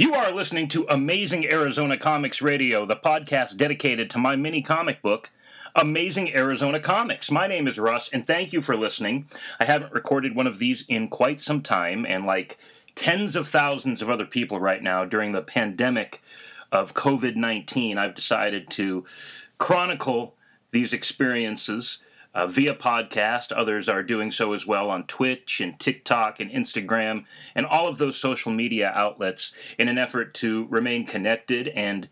You are listening to Amazing Arizona Comics Radio, the podcast dedicated to my mini comic book, Amazing Arizona Comics. My name is Russ, and thank you for listening. I haven't recorded one of these in quite some time, and like tens of thousands of other people right now during the pandemic of COVID 19, I've decided to chronicle these experiences uh, via podcast. Others are doing so as well on Twitch and TikTok and Instagram and all of those social media outlets in an effort to remain connected and,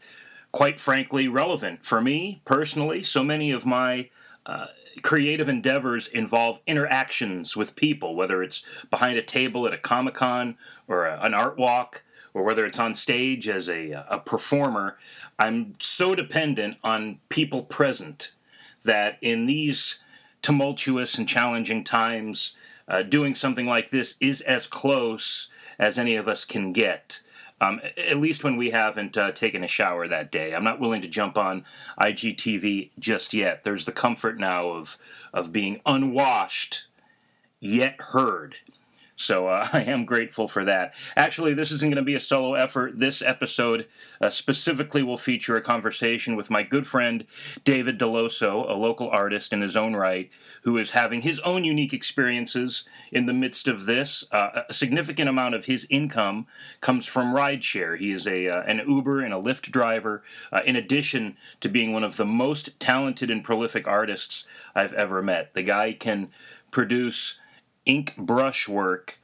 quite frankly, relevant. For me personally, so many of my uh, creative endeavors involve interactions with people, whether it's behind a table at a Comic Con or a, an art walk. Or whether it's on stage as a, a performer, I'm so dependent on people present that in these tumultuous and challenging times, uh, doing something like this is as close as any of us can get. Um, at least when we haven't uh, taken a shower that day. I'm not willing to jump on IGTV just yet. There's the comfort now of of being unwashed yet heard. So uh, I am grateful for that. Actually, this isn't going to be a solo effort. This episode uh, specifically will feature a conversation with my good friend David Deloso, a local artist in his own right, who is having his own unique experiences in the midst of this. Uh, a significant amount of his income comes from rideshare. He is a uh, an Uber and a Lyft driver, uh, in addition to being one of the most talented and prolific artists I've ever met. The guy can produce ink brush work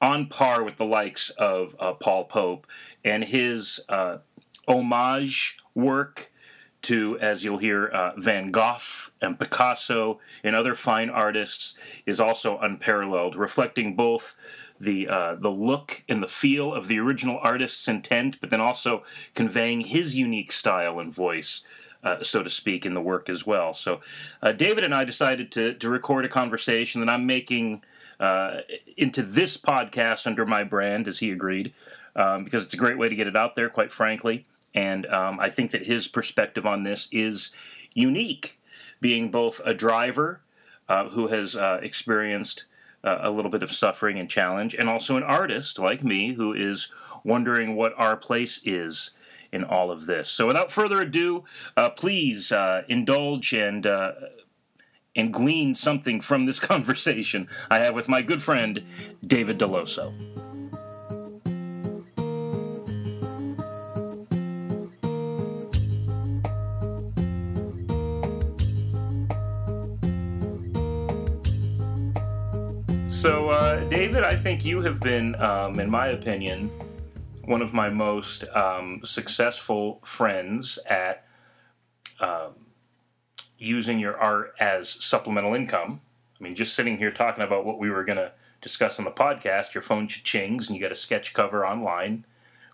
on par with the likes of uh, Paul Pope and his uh, homage work to, as you'll hear, uh, Van Gogh and Picasso and other fine artists is also unparalleled, reflecting both the uh, the look and the feel of the original artist's intent, but then also conveying his unique style and voice. Uh, so to speak, in the work as well. So, uh, David and I decided to, to record a conversation that I'm making uh, into this podcast under my brand, as he agreed, um, because it's a great way to get it out there, quite frankly. And um, I think that his perspective on this is unique, being both a driver uh, who has uh, experienced uh, a little bit of suffering and challenge, and also an artist like me who is wondering what our place is in all of this. So, without further ado, uh, please uh, indulge and and glean something from this conversation I have with my good friend, David Deloso. So, uh, David, I think you have been, um, in my opinion, one of my most um, successful friends at um, using your art as supplemental income. I mean, just sitting here talking about what we were going to discuss on the podcast, your phone chings and you get a sketch cover online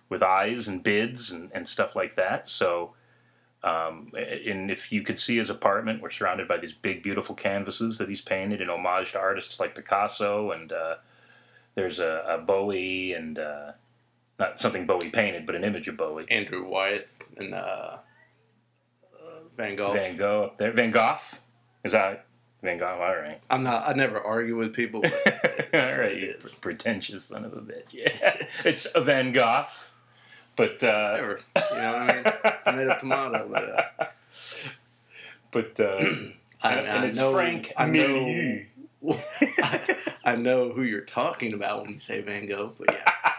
with eyes and bids and, and stuff like that. So, um, and if you could see his apartment, we're surrounded by these big, beautiful canvases that he's painted in homage to artists like Picasso, and uh, there's a, a, Bowie and uh, not something Bowie painted, but an image of Bowie. Andrew Wyeth and uh, Van Gogh. Van Gogh up there. Van Gogh? Is that Van Gogh? All right. I'm not. I never argue with people. But all right, you pretentious son of a bitch. Yeah, it's a Van Gogh, but uh, never. You know what I mean? I made a tomato, but. Uh, but uh, I, and, I it's know, Frank I know, I, I know who you're talking about when you say Van Gogh, but yeah.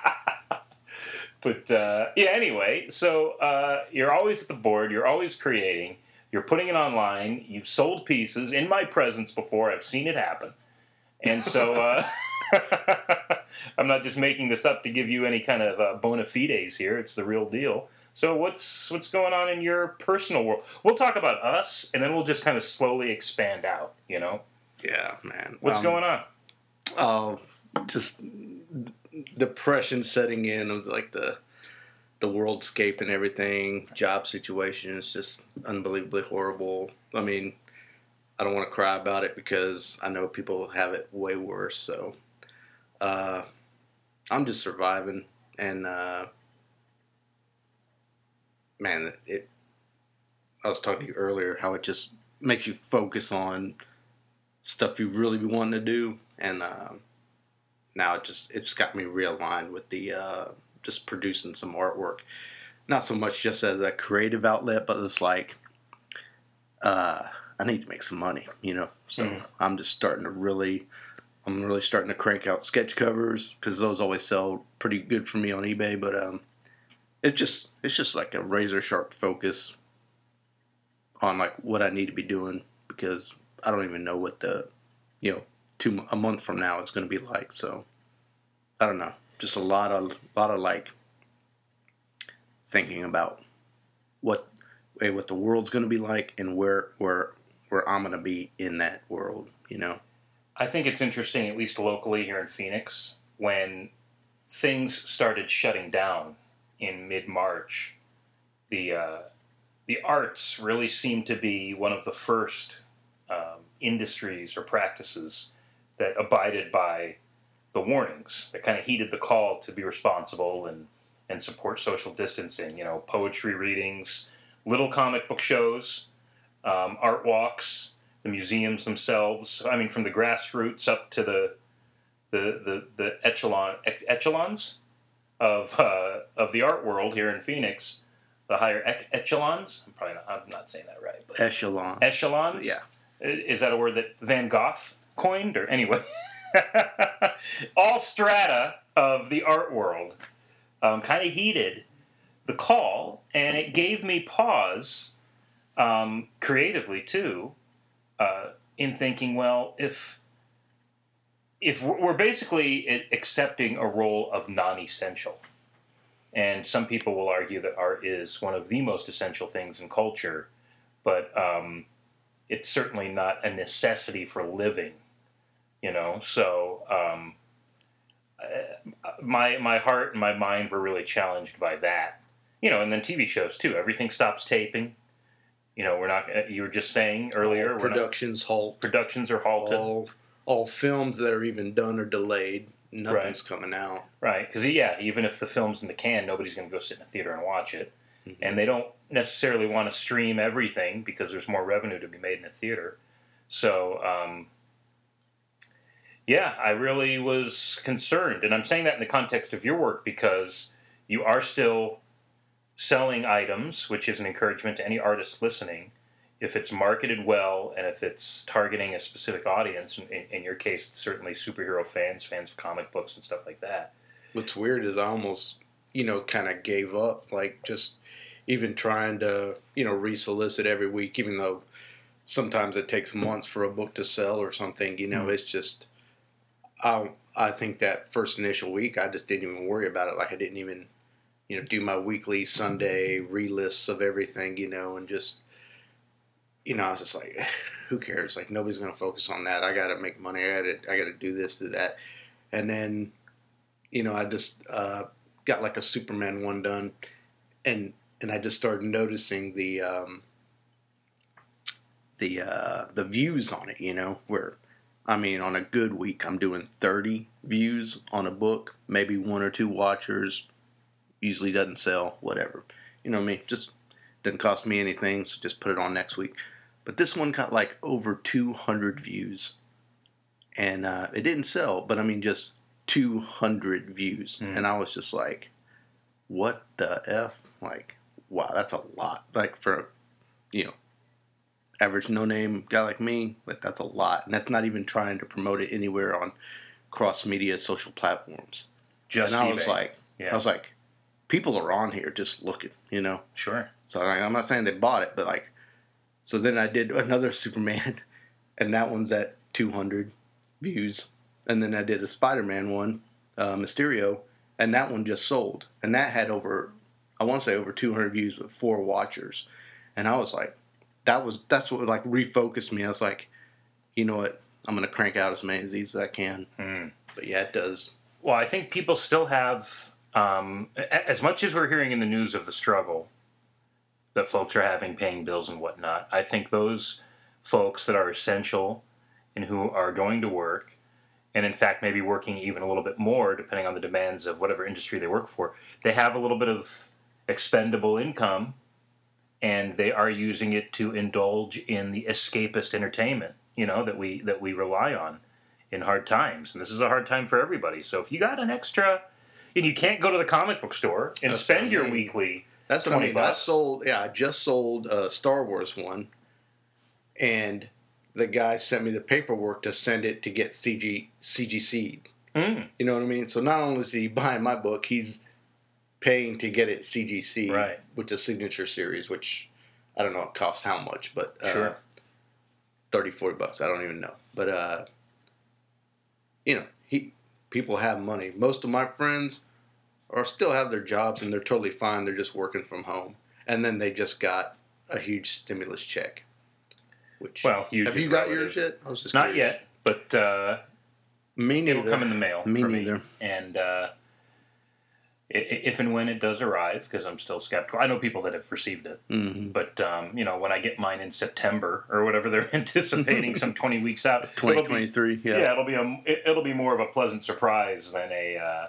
But uh, yeah, anyway, so uh, you're always at the board, you're always creating, you're putting it online. You've sold pieces in my presence before. I've seen it happen. And so uh, I'm not just making this up to give you any kind of uh, bona fides here. It's the real deal. So what's what's going on in your personal world? We'll talk about us, and then we'll just kind of slowly expand out. You know? Yeah, man. What's um, going on? Oh, just depression setting in. Was like the the worldscape and everything, job situation is just unbelievably horrible. I mean, I don't want to cry about it because I know people have it way worse. So, uh, I'm just surviving, and uh, man, it. I was talking to you earlier how it just makes you focus on stuff you really be wanting to do, and uh, now it just it's got me realigned with the uh, just producing some artwork. Not so much just as a creative outlet, but it's like uh, I need to make some money, you know. So Mhm. I'm just starting to really, I'm really starting to crank out sketch covers because those always sell pretty good for me on eBay. But um, it's just it's just like a razor sharp focus on like what I need to be doing because I don't even know what the you know two a month from now it's going to be like. So I don't know, just a lot of lot of like thinking about what what the world's going to be like and where where where I'm going to be in that world. You know, I think it's interesting, at least locally here in Phoenix, when things started shutting down in mid March. The uh, the arts really seemed to be one of the first um, industries or practices that abided by the warnings that kind of heeded the call to be responsible and and support social distancing. You know, poetry readings, little comic book shows, um, art walks, the museums themselves. I mean, from the grassroots up to the the the, the echelon echelons of uh, of the art world here in Phoenix. The higher ec- echelons. I'm probably not, I'm not saying that right, but echelon. echelons. Yeah. Is that a word that Van Gogh coined, or anyway? All strata of the art world um, kind of heeded the call, and it gave me pause um, creatively too, uh, in thinking, well, if if we're basically accepting a role of non-essential, and some people will argue that art is one of the most essential things in culture, but um, it's certainly not a necessity for living. You know, so um, my my heart and my mind were really challenged by that. You know, and then TV shows too. Everything stops taping. You know, we're not. uh, You were just saying earlier, we're not, productions halt. productions are halted, All all films that are even done are delayed. Nothing's coming out. right? Because yeah, even if the film's in the can, nobody's going to go sit in a theater and watch it, Mhm. and they don't necessarily want to stream everything because there's more revenue to be made in a theater. So, um, yeah, I really was concerned, and I'm saying that in the context of your work because you are still selling items, which is an encouragement to any artist listening. If it's marketed well and if it's targeting a specific audience, in, in, in your case, it's certainly superhero fans, fans of comic books, and stuff like that. What's weird is I almost, you know, kind of gave up. Like just even trying to, you know, re-solicit every week, even though sometimes it takes months for a book to sell or something. You know, Mm. it's just. I I think that first initial week I just didn't even worry about it. Like I didn't even, you know, do my weekly Sunday re-lists of everything. You know, and just. You know, I was just like, who cares? Like nobody's gonna focus on that. I gotta make money. I gotta, I gotta do this, do that, and then you know, I just uh, got like a Superman one done, and and I just started noticing the um, the uh, the views on it. You know, where I mean, on a good week, I'm doing 30 views on a book, maybe one or two watchers. Usually doesn't sell, whatever. You know what I mean? Just doesn't cost me anything, so just put it on next week. But this one got like over 200 views, and uh, it didn't sell. But I mean, just 200 views, Mm. and I was just like, "What the f?" Like, wow, that's a lot. Like for, you know, average no name guy like me, like that's a lot, and that's not even trying to promote it anywhere on cross media social platforms. Just and I eBay. was like, yeah, I was like, people are on here just looking, you know. sure. So like, I'm not saying they bought it, but like, so then I did another Superman, and that one's at 200 views, and then I did a Spider-Man one, uh, Mysterio, and that one just sold, and that had over, I want to say over 200 views with four watchers, and I was like, that was that's what like refocused me. I was like, you know what, I'm gonna crank out as many of these as I can. Hmm. But yeah, it does. Well, I think people still have, um, as much as we're hearing in the news of the struggle that folks are having paying bills and whatnot, I think those folks that are essential and who are going to work, and in fact maybe working even a little bit more depending on the demands of whatever industry they work for, they have a little bit of expendable income and they are using it to indulge in the escapist entertainment, you know, that we that we rely on in hard times. And this is a hard time for everybody. So if you got an extra, and you can't go to the comic book store and That's spend I your mean. weekly. That's 20 I mean. I bucks. sold. Yeah, I just sold a Star Wars one, and the guy sent me the paperwork to send it to get CG CGC. Mm, You know what I mean? So not only is he buying my book, he's paying to get it CGC, Right. With the signature series, which I don't know it costs how much, but uh, Sure. 30, 40 bucks. I don't even know, but uh, you know, he people have money. Most of my friends are still have their jobs and they're totally fine. They're just working from home, and then they just got a huge stimulus check. Which Well, huge have you got yours yet? I was just Not curious. yet, but uh, Me neither. it'll come in the mail Me for neither. me. And uh, if and when it does arrive, because I'm still skeptical. I know people that have received it, hmm but um, you know, when I get mine in September or whatever they're anticipating, some 20 weeks out, it'll be- yeah. Yeah. it'll be a it, it'll be more of a pleasant surprise than a uh,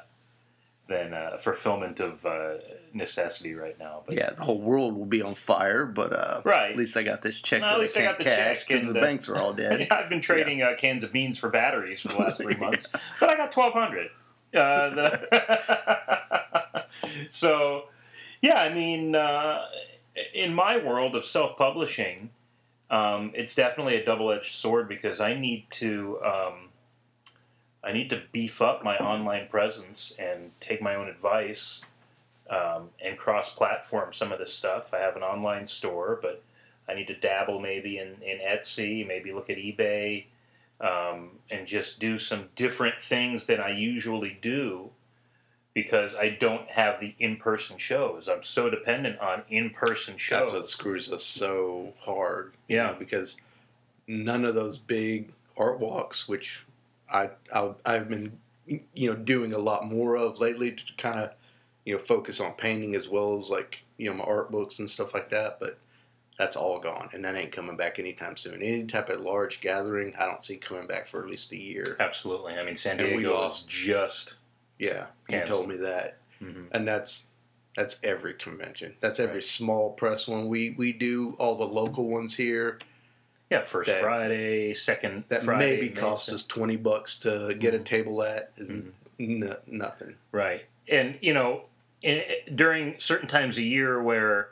than a fulfillment of uh, necessity right now. But Yeah, the whole world will be on fire, but uh, Right. at least I got this check at least I I got the cash check because the uh, banks are all dead. I've been trading uh, cans of beans for batteries for the last three months, but I got twelve hundred. Uh, the- so, yeah, I mean, uh, in my world of self-publishing, um, it's definitely a double-edged sword because I need to. Um, I need to beef up my online presence and take my own advice um, and cross-platform some of this stuff. I have an online store, but I need to dabble maybe in, in Etsy, maybe look at eBay, um, and just do some different things than I usually do because I don't have the in person shows. I'm so dependent on in person shows. That's what screws us so hard. you Yeah. know, because none of those big art walks, which I, I I've been you know doing a lot more of lately to kind of you know focus on painting as well as like you know my art books and stuff like that, but. That's all gone, and that ain't coming back anytime soon. Any type of large gathering, I don't see coming back for at least a year. Absolutely. I mean, San Diego is just. Yeah, you told me that. Mhm. and that's that's every convention. That's every small press one. We we do all the local ones here. Yeah, first That- Friday, second That Friday. maybe costs us twenty bucks to get a table at. Is Mhm. n- nothing. Right. And, you know, in, during certain times a year where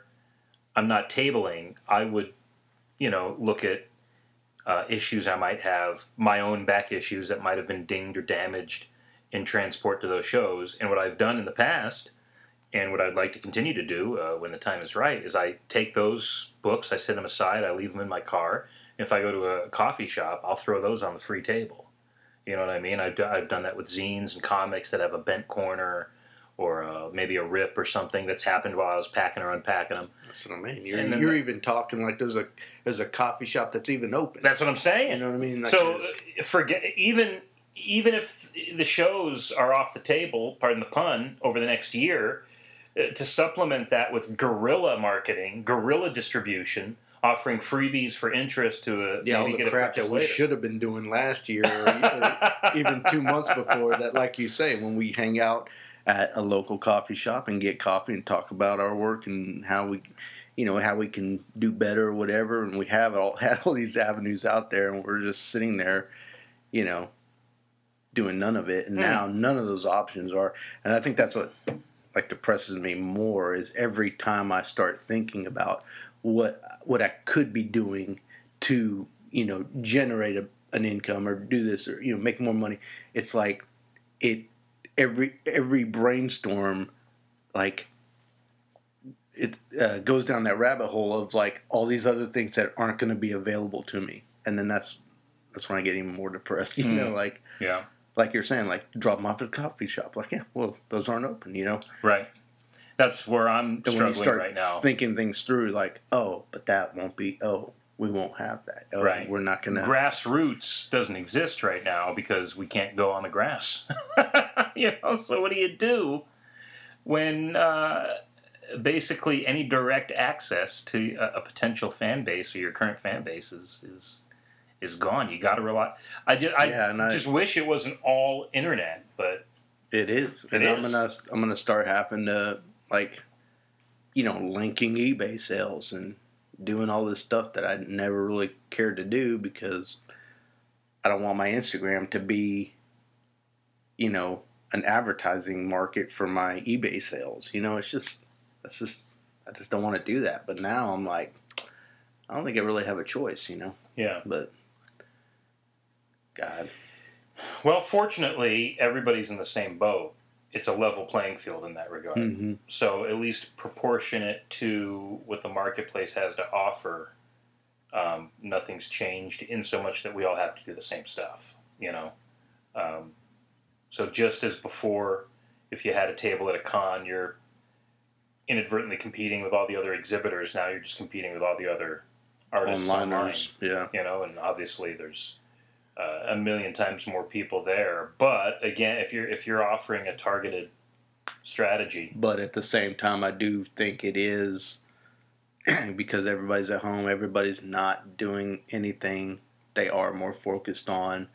I'm not tabling, I would, you know, look at uh, issues I might have, my own back issues that might have been dinged or damaged in transport to those shows. And what I've done in the past, and what I'd like to continue to do uh, when the time is right, is I take those books, I set them aside, I leave them in my car. If I go to a coffee shop, I'll throw those on the free table. You know what I mean? I've, do- I've done that with zines and comics that have a bent corner or uh, maybe a rip or something that's happened while I was packing or unpacking them. That's what I mean. You're, And you're the- even talking like there's a there's a coffee shop that's even open. That's what I'm saying. you know what I mean? Like so uh, forget even even if the shows are off the table, pardon the pun, over the next year, uh, to supplement that with guerrilla marketing, guerrilla distribution, offering freebies for interest to a yeah, all maybe get a crap that we later. should have been doing last year, or, or even two months before that. Like you say, when we hang out at a local coffee shop and get coffee and talk about our work and how we, you know, how we can do better or whatever. And we have all had all these avenues out there, and we're just sitting there, you know, doing none of it. And Hmm. now none of those options are. And I think that's what like depresses me more is every time I start thinking about what what I could be doing to you know generate a, an income or do this or you know make more money. It's like it every every brainstorm like it uh, goes down that rabbit hole of like all these other things that aren't going to be available to me, and then that's that's when I get even more depressed. You Mm. know, like yeah, like you're saying, like drop them off at a coffee shop. Like yeah, well those aren't open. You know, right. That's where I'm and when you struggling start right now. thinking things through, like oh, but that won't be. Oh, we won't have that. Oh, Right. We're not gonna. grassroots doesn't exist right now because we can't go on the grass. you know, so what do you do when uh, basically any direct access to a, a potential fan base or your current fan base is is, is gone? You got to rely. I just I Yeah, I- just wish it wasn't all internet, but It is, It and I'm gonna I'm gonna start having to like, you know, linking eBay sales and doing all this stuff that I never really cared to do because I don't want my Instagram to be, you know, an advertising market for my eBay sales. You know, it's just that's just I just don't want to do that. But now I'm like, I don't think I really have a choice. You know, Yeah. but God, Well, fortunately, everybody's in the same boat. It's a level playing field in that regard. hmm So, at least proportionate to what the marketplace has to offer, um, nothing's changed in so much that we all have to do the same stuff, you know? Um, so, just as before, if you had a table at a con, you're inadvertently competing with all the other exhibitors. Now you're just competing with all the other artists online onliners, yeah. you know, and obviously there's a million times more people there. But again, if you're if you're offering a targeted strategy, But at the same time, I do think it is because everybody's at home, everybody's not doing anything. They are more focused on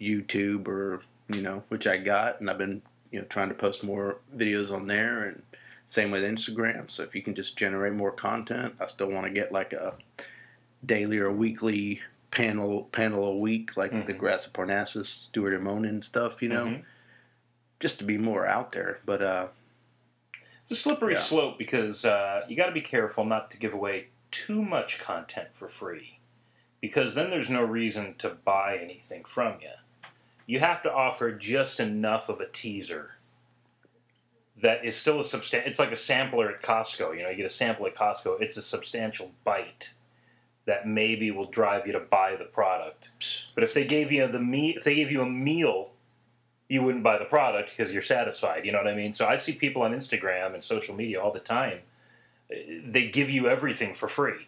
YouTube or, you know, which I got, and I've been, you know, trying to post more videos on there, and same with Instagram. So if you can just generate more content, I still want to get like a daily or weekly panel panel a week, like the Mhm. Grass of Parnassus, Stuart Immonen stuff, you know, Mhm. just to be more out there. But uh, it's a slippery Yeah. slope because uh, you got to be careful not to give away too much content for free, because then there's no reason to buy anything from you. You have to offer just enough of a teaser that is still a substantial. It's like a sampler at Costco. You know, you get a sample at Costco. It's a substantial bite that maybe will drive you to buy the product. But if they gave you the meat, if they gave you a meal, you wouldn't buy the product because you're satisfied. You know what I mean? So I see people on Instagram and social media all the time. uh, They give you everything for free.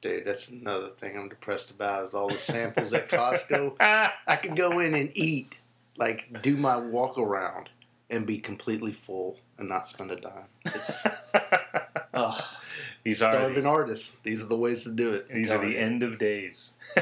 Dude, that's another thing I'm depressed about is all the samples at Costco. I could go in and eat, like do my walk around and be completely full and not spend a dime. It's, these are starving the, artists. These are the ways to do it. These are the you. end of days.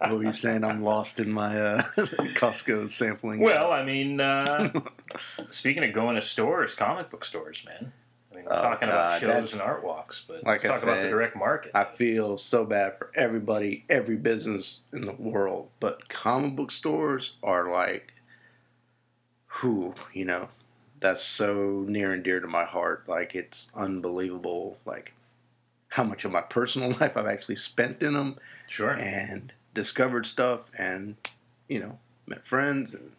What were you saying? I'm lost in my uh, Costco sampling. well, I mean, uh, speaking of going to stores, comic book stores, man. I mean, we're Oh, talking about God, shows and art walks, but Like let's I talk about the direct market. I feel so bad for everybody, every business in the world, but comic book stores are like, who you know, that's so near and dear to my heart. Like it's unbelievable, like how much of my personal life I've actually spent in them sure. and discovered stuff, and you know, met friends and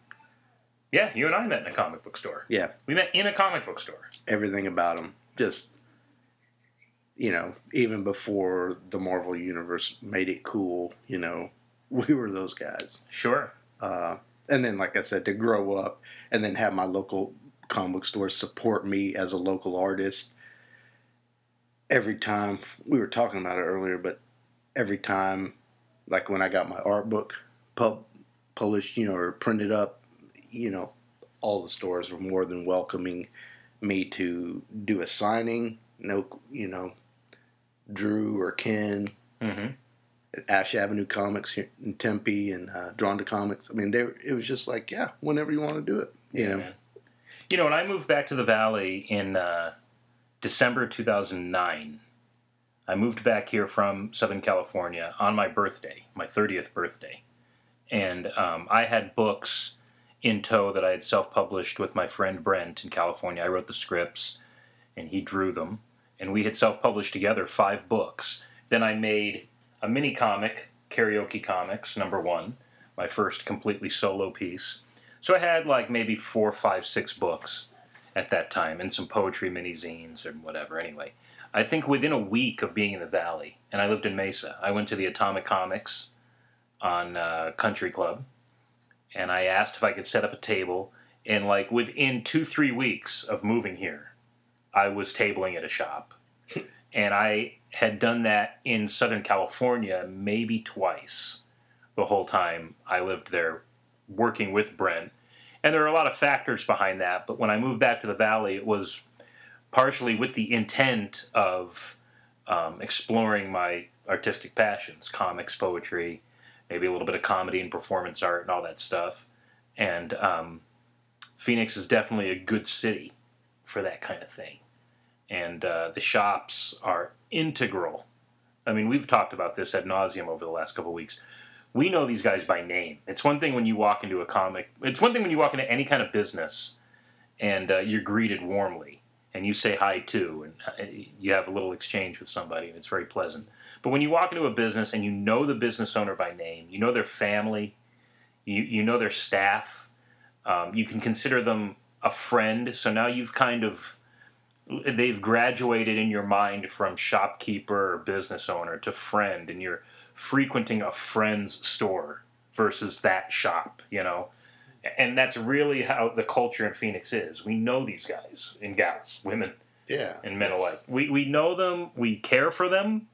Yeah, you and I met in a comic book store. yeah, We met in a comic book store. everything about them. Just you know, even before the Marvel universe made it cool, you know, we were those guys. Sure. Uh, and then, like I said, to grow up and then have my local comic book store support me as a local artist. Every time we were talking about it earlier, but every time, like when I got my art book pub, published, you know, or printed up, you know, all the stores were more than welcoming me to do a signing. No, you know, Drew or Ken Mm-hmm. at Ash Avenue Comics here in Tempe and uh, Drawn to Comics. I mean, they it was just like, yeah, whenever you want to do it, you know. man. You know, when I moved back to the Valley in uh, December 2009, I moved back here from Southern California on my birthday, my 30th birthday. And um, I had books in tow that I had self published with my friend Brent in California. I wrote the scripts and he drew them. And we had self published together five books. Then I made a mini comic, Karaoke Comics, number one, my first completely solo piece. So I had like maybe four, five, six books at that time, and some poetry mini zines and whatever. Anyway, I think within a week of being in the valley, and I lived in Mesa, I went to the Atomic Comics on uh, Country Club, and I asked if I could set up a table. And like within two, three weeks of moving here, I was tabling at a shop, and I had done that in Southern California maybe twice the whole time I lived there working with Brent. And there are a lot of factors behind that, but when I moved back to the Valley, it was partially with the intent of um, exploring my artistic passions comics, poetry, maybe a little bit of comedy and performance art and all that stuff. And um, Phoenix is definitely a good city for that kind of thing. And uh, the shops are integral. I mean, we've talked about this ad nauseum over the last couple weeks we know these guys by name. It's one thing when you walk into a comic. It's one thing when you walk into any kind of business, and uh, you're greeted warmly, and you say hi too, and uh, you have a little exchange with somebody, and it's very pleasant. But when you walk into a business and you know the business owner by name, you know their family, you you know their staff, um, you can consider them a friend. So now you've kind of they've graduated in your mind from shopkeeper or business owner to friend, and you're frequenting a friend's store versus that shop, you know. And that's really how the culture in Phoenix is. We know these guys and gals, women Yeah. and men alike. We, we know them, we care for them,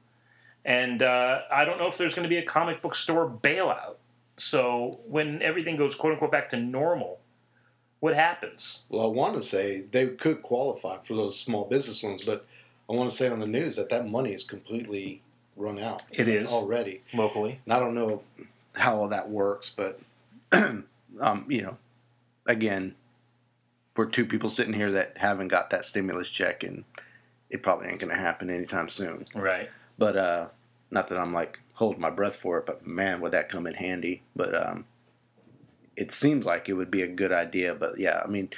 and uh, I don't know if there's going to be a comic book store bailout. So when everything goes quote unquote back to normal, what happens? Well, I want to say they could qualify for those small business loans, but I want to say on the news that that money is completely run out. It is. already. Locally. And I don't know how all that works, but um, you know, again, we're two people sitting here that haven't got that stimulus check, and it probably ain't going to happen anytime soon. Right. But uh, not that I'm like holding my breath for it, but man, would that come in handy. But um, it seems like it would be a good idea. But yeah, I mean,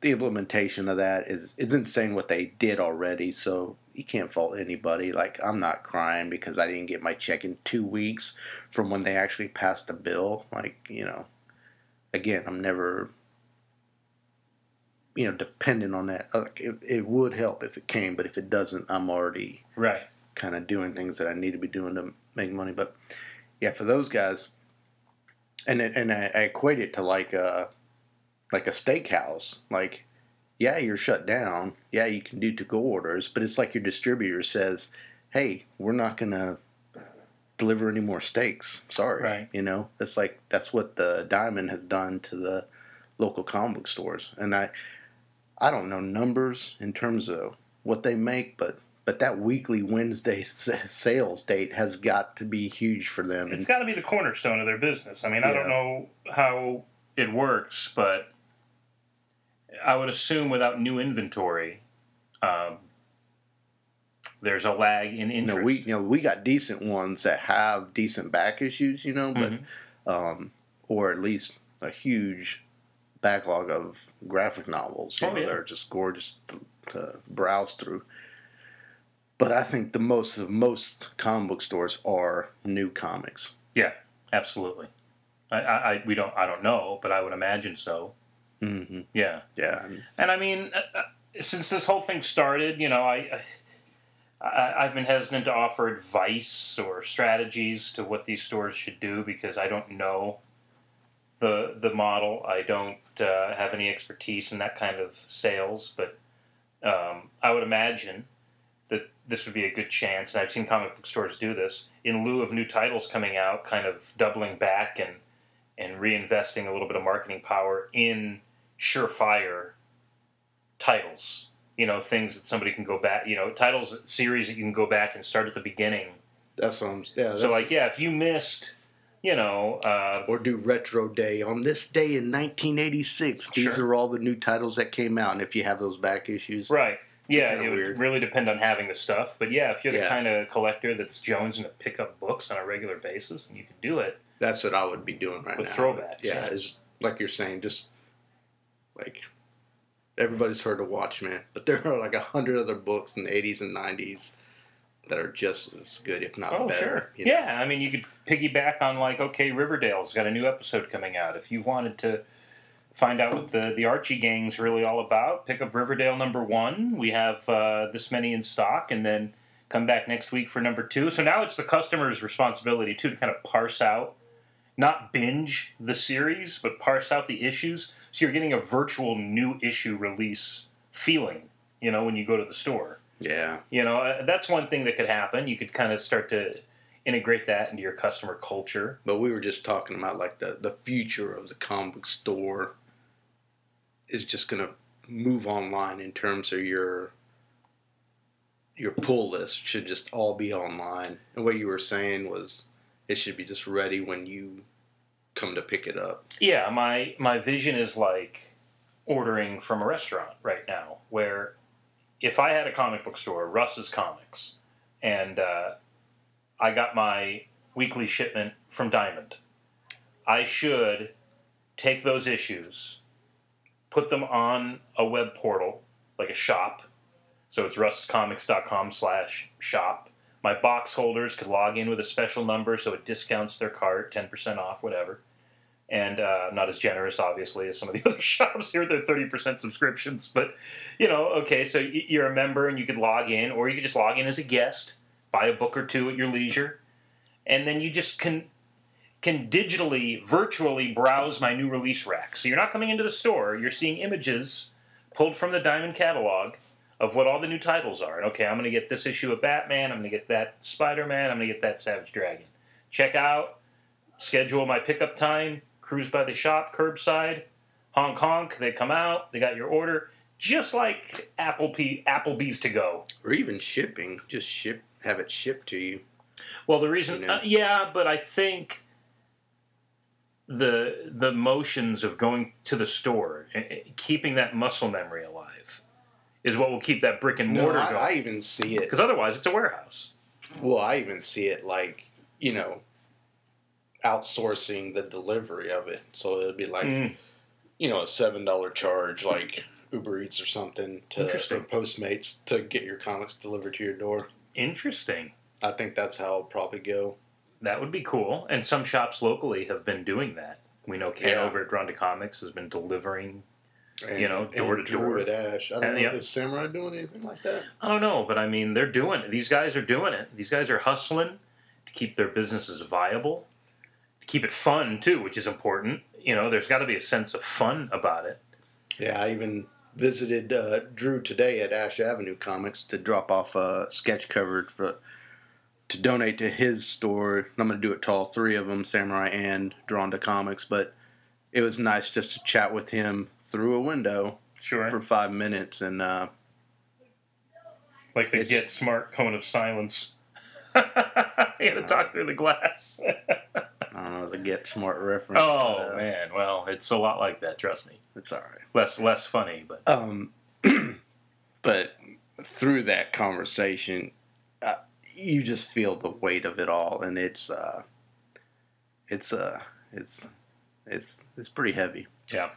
the implementation of that is it's insane what they did already. So you can't fault anybody. Like I'm not crying because I didn't get my check in two weeks from when they actually passed the bill. Like you know, again, I'm never. You know, dependent on that. Like, it, it would help if it came, but if it doesn't, I'm already Right. kind of doing things that I need to be doing to make money. But yeah, for those guys, and and I, I equate it to like a like a steakhouse. Like, yeah, you're shut down. Yeah, you can do to go orders, but it's like your distributor says, "Hey, we're not gonna deliver any more steaks. Sorry." Right. You know, it's like that's what the Diamond has done to the local comic book stores, and I I don't know numbers in terms of what they make, but but that weekly Wednesday s- sales date has got to be huge for them. It's got to be the cornerstone of their business. I mean, I don't know how it works, but I would assume without new inventory, um, there's a lag in you interest. know, we you know we got decent ones that have decent back issues, you know, but Mhm. um, or at least a huge backlog of graphic novels. You Oh, know, yeah. they're just gorgeous to, to browse through. But I think the most of most comic book stores are new comics. Yeah, absolutely. I, I, we don't, I don't know, but I would imagine so. Hmm Yeah. Yeah, and I mean, uh, uh, since this whole thing started, you know, I, I I've been hesitant to offer advice or strategies to what these stores should do because I don't know the the model. I don't uh, have any expertise in that kind of sales, but um, I would imagine that this would be a good chance. And I've seen comic book stores do this in lieu of new titles coming out, kind of doubling back and and reinvesting a little bit of marketing power in surefire titles. You know, things that somebody can go back. You know, titles series that you can go back and start at the beginning. that's what I'm. Yeah, that's, So, like, yeah, if you missed, you know, uh, or do retro day on this day in 1986. These Sure. are all the new titles that came out, and if you have those back issues, right? Yeah, it would weird. really depend on having the stuff. But yeah, if you're the Yeah. kind of collector that's jonesing to pick up books on a regular basis, and you can do it. that's what I would be doing right now. With now. throwbacks, yeah, yeah. Is like you're saying, just like everybody's heard of Watchmen, but there are like a hundred other books in the 80s and 90s that are just as good, if not Oh, better. sure. you know? Yeah, I mean, you could piggyback on like, okay, Riverdale's got a new episode coming out. If you wanted to find out what the the Archie gang's really all about, pick up Riverdale number one. We have uh, this many in stock, and then come back next week for number two. So now it's the customer's responsibility too to kind of parse out, not binge the series, but parse out the issues. So you're getting a virtual new issue release feeling. You know, when you go to the store. yeah. You know, uh, that's one thing that could happen. You could kind of start to integrate that into your customer culture. But we were just talking about like the the future of the comic book store is just gonna move online in terms of your your pull list should just all be online. And what you were saying was it should be just ready when you come to pick it up. Yeah, my my vision is like ordering from a restaurant right now, where if I had a comic book store, Russ's Comics, and uh, I got my weekly shipment from Diamond. I should take those issues, put them on a web portal, like a shop. So it's russcomics.com slash shop. My box holders could log in with a special number so it discounts their cart, 10% off, whatever. And uh, not as generous, obviously, as some of the other shops here. They're 30% subscriptions. But, you know, okay, so you're a member and you could log in, or you could just log in as a guest, buy a book or two at your leisure, and then you just can can digitally, virtually browse my new release rack. So you're not coming into the store, you're seeing images pulled from the Diamond catalog of what all the new titles are. And okay, I'm going to get this issue of Batman, I'm going to get that Spider Man, I'm going to get that Savage Dragon. Check out, schedule my pickup time, cruise by the shop, curbside, honk honk, they come out, they got your order. Just like Applebee, Applebee's to go. Or even shipping, just ship, have it shipped to you. Well, the reason, You know? uh, yeah, but I think the the motions of going to the store, eh, eh, keeping that muscle memory alive, is what will keep that brick and mortar I, I going. even see it. Because otherwise, it's a warehouse. Well, I even see it like you know, outsourcing the delivery of it. So it'd be like Mm. you know a seven dollar charge, like Uber Eats or something, to or Postmates to get your comics delivered to your door. Interesting. I think that's how it'll probably go. That would be cool. And some shops locally have been doing that. We know Ken Yeah. over at Drawn to Comics has been delivering. You know, door to door. Ash. I don't And, know. Is Samurai doing anything like that? I don't know, but I mean, they're doing it. These guys are doing it. These guys are hustling to keep their businesses viable, to keep it fun too, which is important. You know, there's got to be a sense of fun about it. Yeah, I even visited uh, Drew today at Ash Avenue Comics to drop off a sketch cover for to donate to his store. I'm going to do it to all three of them, Samurai and Drawn to Comics. But it was nice just to chat with him through a window Sure. for five minutes, and uh, like the it's- Get Smart cone of silence. you had to talk through the glass. I don't know the Get Smart reference. oh but, uh, man, well, it's a lot like that. Trust me. it's all right. Less less funny, but Um, but through that conversation, uh, you just feel the weight of it all, and it's uh, it's uh, it's it's it's pretty heavy. yeah.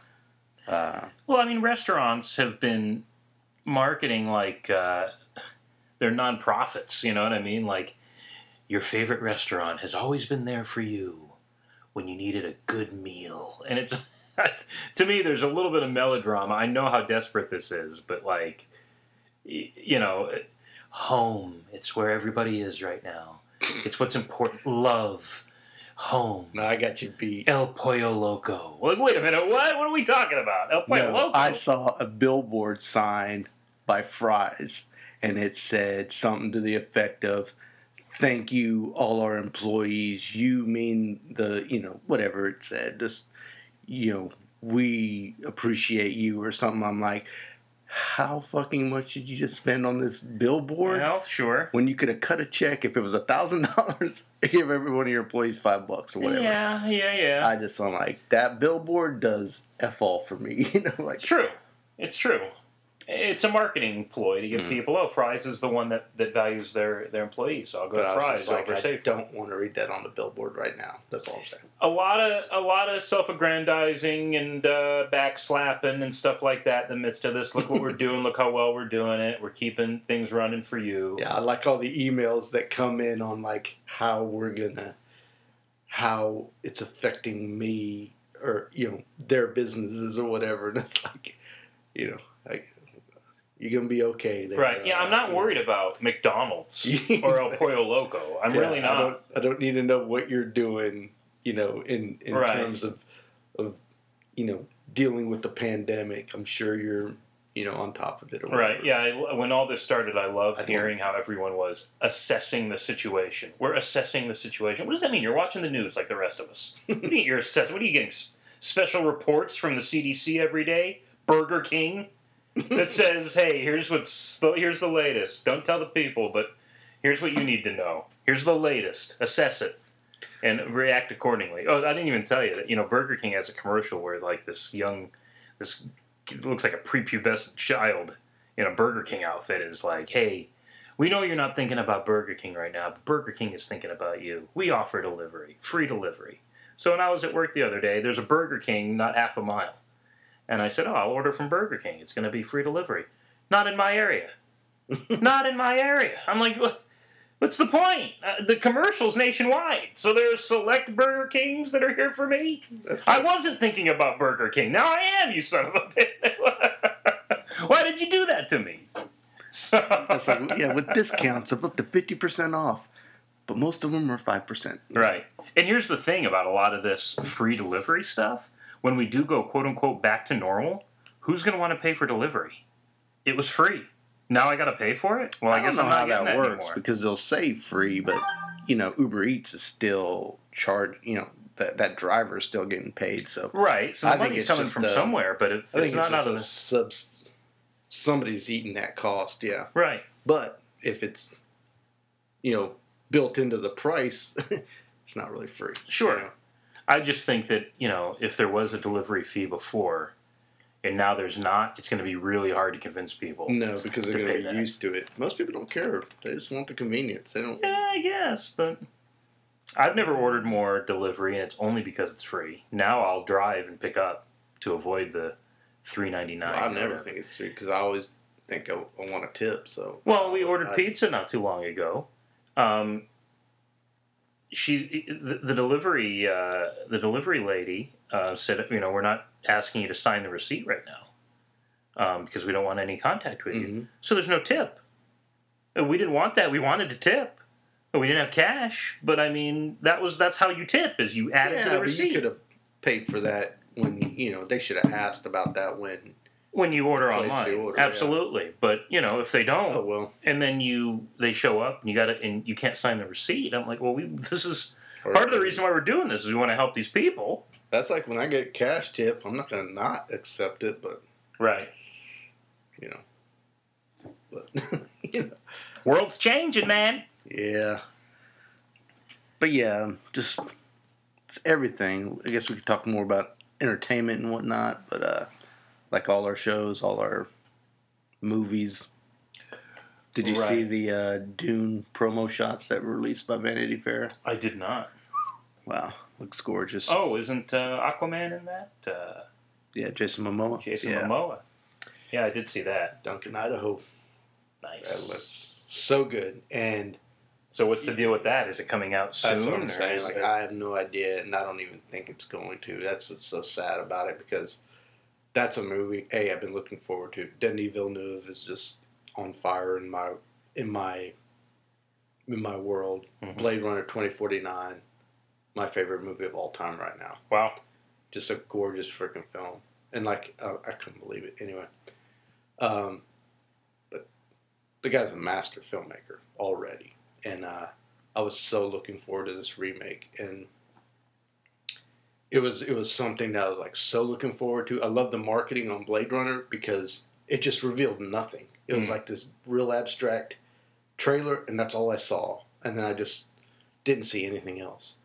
Uh, Well, I mean, restaurants have been marketing like uh, they're nonprofits. You know what I mean? Like your favorite restaurant has always been there for you when you needed a good meal, and it's to me. There's a little bit of melodrama. I know how desperate this is, but like, you know, home. It's where everybody is right now. It's what's important. Love, home. no, I got you beat. El Pollo Loco. Like, wait a minute, what? What are we talking about? El Pollo No, Loco. I saw a billboard sign by Fry's, and it said something to the effect of thank you all our employees you mean the you know whatever it said just you know we appreciate you or something i'm like how fucking much did you just spend on this billboard Well, sure. when you could have cut a check if it was a thousand dollars give every one of your employees five bucks or whatever Yeah, yeah, yeah. i just i'm like that billboard does f all for me you know like it's true. It's true. It's a marketing ploy to get Mm. people. Oh, Fry's is the one that, that values their, their employees. So I'll go But to Fry's like, over I Safe. don't want to read that on the billboard right now. That's all I'm saying. A lot of a lot of self-aggrandizing and uh, backslapping and stuff like that in the midst of this. Look what we're doing. Look how well we're doing it. We're keeping things running for you. Yeah, I like all the emails that come in on like how we're gonna, how it's affecting me or you know their businesses or whatever. And it's like, you know, you're gonna be okay. There. Right. Yeah, I'm not worried about McDonald's or El Pollo Loco. I'm Yeah, really I not. don't, I don't need to know what you're doing. You know, in in Right. terms of of you know dealing with the pandemic. I'm sure you're you know on top of it. Right. Yeah. I, when all this started, I loved I hearing how everyone was assessing the situation. We're assessing the situation. What does that mean? You're watching the news like the rest of us. you you're assessing? What are you getting? Special reports from the CDC every day? Burger King that says, "Hey, here's what's the, here's the latest. Don't tell the people, but here's what you need to know. Here's the latest. Assess it." And react accordingly. Oh, I didn't even tell you that. You know, Burger King has a commercial where like this young, this looks like a prepubescent child in a Burger King outfit is like, "Hey, We know you're not thinking about Burger King right now, but Burger King is thinking about you. We offer delivery, free delivery. So when I was at work the other day, there's a Burger King not half a mile. And I said, Oh, I'll order from Burger King. It's going to be free delivery. Not in my area. not in my area. I'm like, what? What's the point? Uh, the commercial's nationwide, so there's select Burger Kings that are here for me. That's I wasn't thinking about Burger King. Now I am, you son of a bitch. Why did you do that to me? So, like, yeah, with discounts of up to 50% off. But most of them are 5%. right. And here's the thing about a lot of this free delivery stuff. When we do go quote unquote back to normal, who's going to want to pay for delivery? It was free. Now I got to pay for it? Well, I, I don't know how not that works anymore. because they'll say free, but, you know, Uber Eats is still charged, you know, that, that driver is still getting paid. So Right. So I the think money's it's coming from uh, somewhere, but if I it's not out of the. subs. Somebody's eating that cost, yeah. Right. But if it's, you know, built into the price, it's not really free. Sure. you know? I just think that, you know, if there was a delivery fee before and now there's not, it's going to be really hard to convince people. No, because they're going to that. be used to it. Most people don't care. They just want the convenience. They don't. Yeah, I guess, but I've never ordered more delivery, and it's only because it's free. Now I'll drive and pick up to avoid the three ninety nine. I never think it's free because I always think I, I want a tip. So Well, we ordered I- pizza not too long ago. Um, she, the, the delivery, uh, the delivery lady uh, said, you know, we're not asking you to sign the receipt right now um, because we don't want any contact with you. Mhm. So there's no tip. Uh, We didn't want that. We wanted to tip. But we didn't have cash. But I mean, that was that's how you tip is you add it to the receipt you could have paid for that when you know they should have asked about that when. When you order Place online. order, yeah. Absolutely. But you know, if they don't, Oh well. and then you they show up and you got it and you can't sign the receipt. I'm like, well, we this is part of the reason why we're doing this is we want to help these people. That's like when I get cash tip, I'm not gonna not accept it, but Right. you know. But you know. World's changing, man. Yeah. But yeah, just it's everything. I guess we could talk more about entertainment and whatnot, but uh like all our shows, all our movies. Did you see the uh, Dune promo shots that were released by Vanity Fair? I did not. Wow, looks gorgeous. Oh, isn't uh, Aquaman in that? Uh, yeah, Jason Momoa. Jason yeah. Momoa. Yeah, I did see that. Duncan, Idaho. That Nice. looks so good, and So what's the deal with that? Is it coming out soon? That's what I'm saying. Like it- I have no idea, and I don't even think it's going to. That's what's so sad about it because that's a movie. A I've been looking forward to. Denis Villeneuve is just on fire in my in my in my world. Mhm. Blade Runner 2049, my favorite movie of all time right now. Wow. Just a gorgeous freaking film, and like uh, I couldn't believe it. Anyway, um, but the guy's a master filmmaker already, and uh, I was so looking forward to this remake, and it was it was something that I was like so looking forward to. I love the marketing on Blade Runner because it just revealed nothing. It was Mm. like this real abstract trailer, and that's all I saw, and then I just didn't see anything else.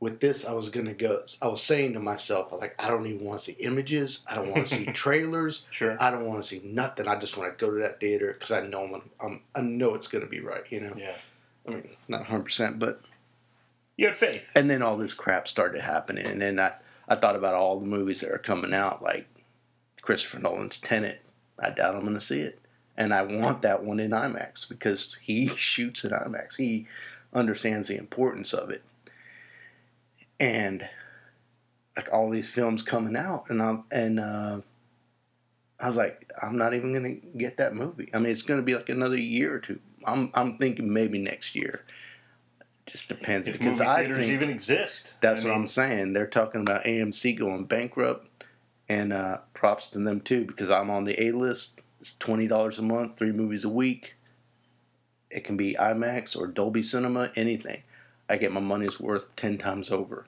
With this, I was gonna go. I was saying to myself, like, I don't even want to see images. I don't want to see trailers. Sure. I don't want to see nothing. I just want to go to that theater because I know I'm, I'm, I know it's gonna be right. You know, Yeah. I mean, not 100, percent but You had faith. and then all this crap started happening, and then I, I thought about all the movies that are coming out, like Christopher Nolan's Tenet. I doubt I'm going to see it, and I want that one in IMAX because he shoots in IMAX. He understands the importance of it, and like all these films coming out, and I'm and uh, I was like, I'm not even going to get that movie. I mean, it's going to be like another year or two. I'm I'm thinking maybe next year. Just depends If because movie I theaters think even exist. that's I what I'm saying. They're talking about AMC going bankrupt, and uh, props to them too because I'm on the A list. It's twenty dollars a month, three movies a week. It can be IMAX or Dolby Cinema, anything. I get my money's worth ten times over,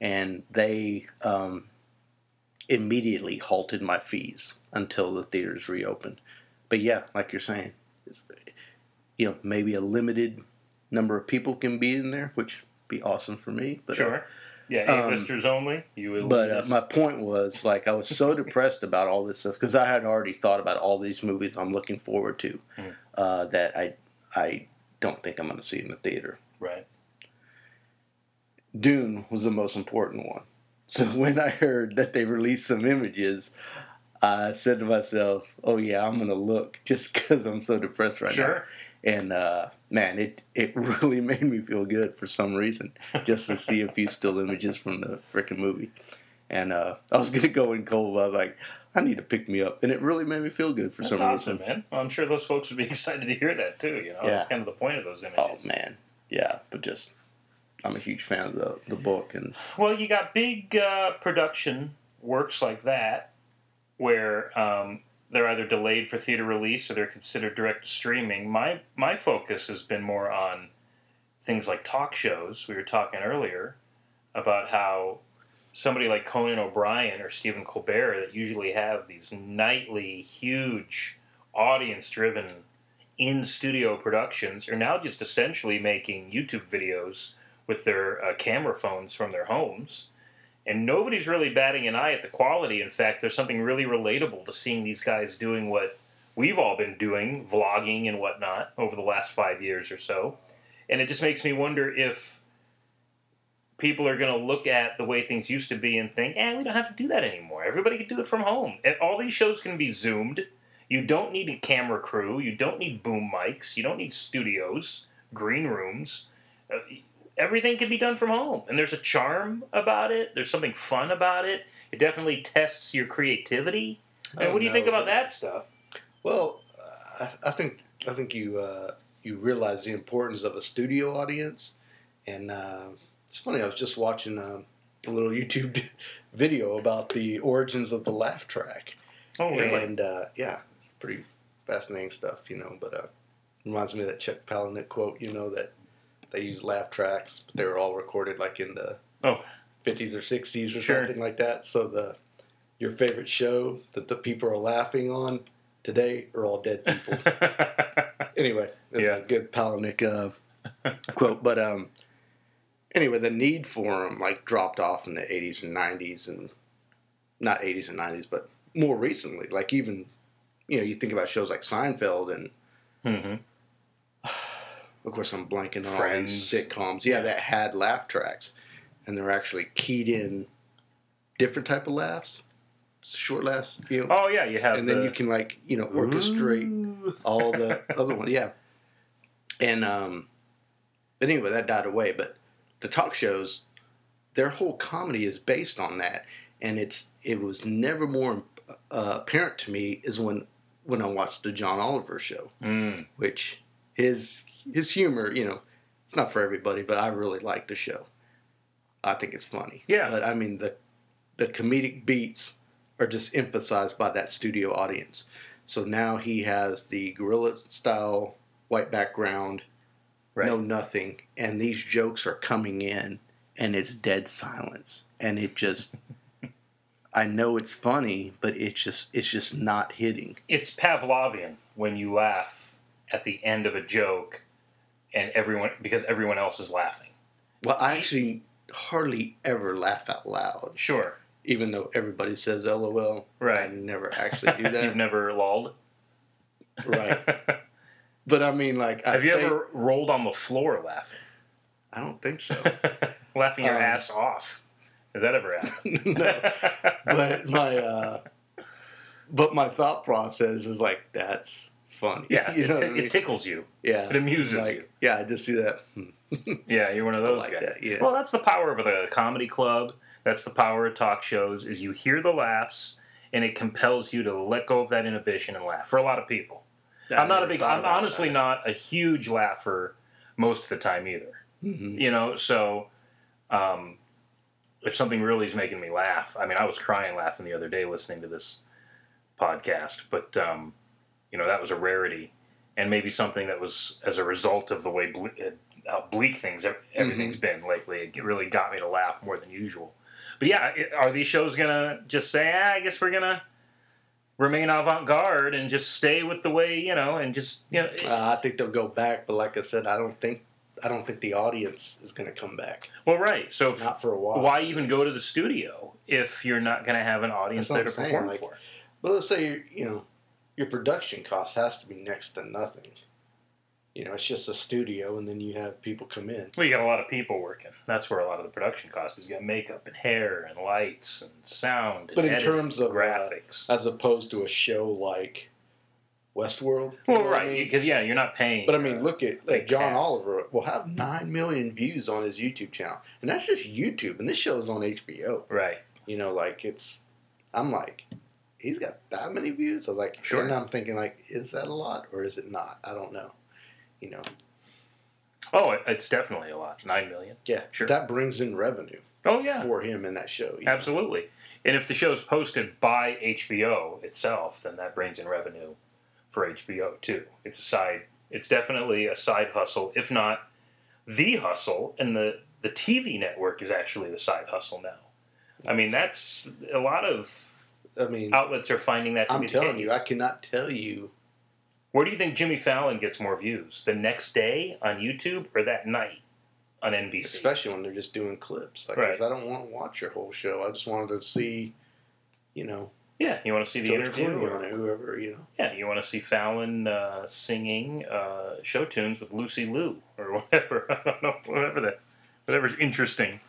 and they um, immediately halted my fees until the theaters reopened. But yeah, like you're saying, it's, you know, maybe a limited number of people can be in there, which would be awesome for me. But uh, Sure. Yeah, Um, A-listers only. You will. But uh, my point was, like, I was so depressed about all this stuff because I had already thought about all these movies I'm looking forward to Mhm. uh, that I I don't think I'm going to see in the theater. right. Dune was the most important one. So when I heard that they released some images, I said to myself, "Oh yeah, I'm gonna look just because I'm so depressed right now." Sure. And uh, man, it it really made me feel good for some reason, just to see a few still images from the freaking movie. And uh, I was gonna go in cold, but I was like, I need to pick me up, and it really made me feel good for That's some awesome, reason. man. Well, I'm sure those folks would be excited to hear that too. You know, Yeah. that's kind of the point of those images. Oh man, yeah, but just I'm a huge fan of the the book, and Well, you got big uh, production works like that, where um, they're either delayed for theater release or they're considered direct to streaming. My my focus has been more on things like talk shows. We were talking earlier about how somebody like Conan O'Brien or Stephen Colbert that usually have these nightly huge audience driven in studio productions are now just essentially making YouTube videos with their uh, camera phones from their homes. And nobody's really batting an eye at the quality. In fact, there's something really relatable to seeing these guys doing what we've all been doing, vlogging and whatnot, over the last five years or so. And it just makes me wonder if people are going to look at the way things used to be and think, eh, we don't have to do that anymore. Everybody can do it from home. All these shows can be zoomed. You don't need a camera crew. You don't need boom mics. You don't need studios, green rooms. Uh, everything can be done from home. And there's a charm about it. There's something fun about it. It definitely tests your creativity. And don't what do you think about that stuff? Well, I, I think I think you uh, you realize the importance of a studio audience, and uh, it's funny. I was just watching um a little YouTube video about the origins of the laugh track, Oh, really? and uh, yeah, it's pretty fascinating stuff, you know. But uh, reminds me of that Chuck Palahniuk quote, you know, that they use laugh tracks, but they were all recorded like in the Oh. 50s or 60s or Sure. something like that. So the your favorite show that the people are laughing on today are all dead people. anyway, that's Yeah. a good Palahniuk uh, quote. But um, anyway, the need for them like dropped off in the 80s and 90s, and not 80s and 90s, but more recently. Like even you know, you think about shows like Seinfeld, and hmm of course I'm blanking on all Friends. these sitcoms. Yeah, Yeah. that had laugh tracks, and they're actually keyed in different type of laughs, short laughs. You know, Oh, yeah, you have and the... then you can like you know orchestrate Ooh. all the other ones. Yeah. And um, but anyway, that died away. But the talk shows, their whole comedy is based on that, and it's it was never more uh, apparent to me is when when I watched the John Oliver show, Mm. which his his humor, you know, it's not for everybody, but I really like the show. I think it's funny. Yeah. But I mean the the comedic beats are just emphasized by that studio audience. So now he has the gorilla style white background, Right. no nothing, and these jokes are coming in and it's dead silence. And it just I know it's funny, but it's just it's just not hitting. it's Pavlovian when you laugh at the end of a joke and everyone because everyone else is laughing. Well, I actually hardly ever laugh out loud, Sure. even though everybody says LOL. Right? I never actually do that. You've never lolled, right. But I mean, like, I Have you say- ever rolled on the floor laughing? I don't think so. laughing your Um, ass off. Has that ever happened? no. But my, uh, but my thought process is like, that's funny. yeah, you know it, ti- mean? it tickles you. yeah, It amuses like, you. Yeah, I just see that. Hmm. Yeah, you're one of those like guys. that. Yeah. Well, that's the power of the comedy club. That's the power of talk shows. Is you hear the laughs and it compels you to let go of that inhibition and laugh. For a lot of people, I'm not a big. I'm honestly not a huge laugher most of the time either. hmm You know, so um, if something really is making me laugh, I mean, I was crying laughing the other day listening to this podcast, but um, you know that was a rarity, and maybe something that was as a result of the way ble- uh, how bleak things everything's been lately. It really got me to laugh more than usual. But yeah, are these shows gonna just say, ah, I guess we're gonna remain avant-garde and just stay with the way you know, and just you know, Uh, I think they'll go back, but like I said, I don't think I don't think the audience is going to come back. Well, right. So if, Not for a while. why even go to the studio if you're not going to have an audience there to perform like- for? Well, let's say you know your production cost has to be next to nothing. You know, it's just a studio, and then you have people come in. Well, you got a lot of people working. That's where a lot of the production cost is. You got makeup and hair and lights and sound. And But in editing terms of, uh, graphics, as opposed to a show like Westworld. well, know what I right? mean? Because yeah, you're not paying. But I mean, uh, look at like John cast. Oliver will have nine million views on his YouTube channel, and that's just YouTube. And this show's on HBO. right. You know, like it's. I'm like, he's got that many views. I was like, Sure. And I'm thinking like, is that a lot or is it not? I don't know. You know, Oh, it's definitely a lot. Nine million. yeah, Sure. That brings in revenue Oh yeah, for him in that show. you know? absolutely. And if the show's posted by HBO itself, then that brings in revenue for HBO too. It's a side. It's definitely a side hustle, if not the hustle. And the the TV network is actually the side hustle now. I mean, that's a lot of I mean, outlets are finding that to I'm be the telling case. you, I cannot tell you. Where do you think Jimmy Fallon gets more views? The next day on YouTube or that night on NBC? Especially when they're just doing clips, like 'cause I don't want to watch your whole show. I just wanted to see, you know, yeah, you want to see the George interview? Clooney or- whoever, you know. Yeah, you want to see Fallon uh, singing uh, show tunes with Lucy Liu or whatever. I don't know, whatever that, whatever's interesting.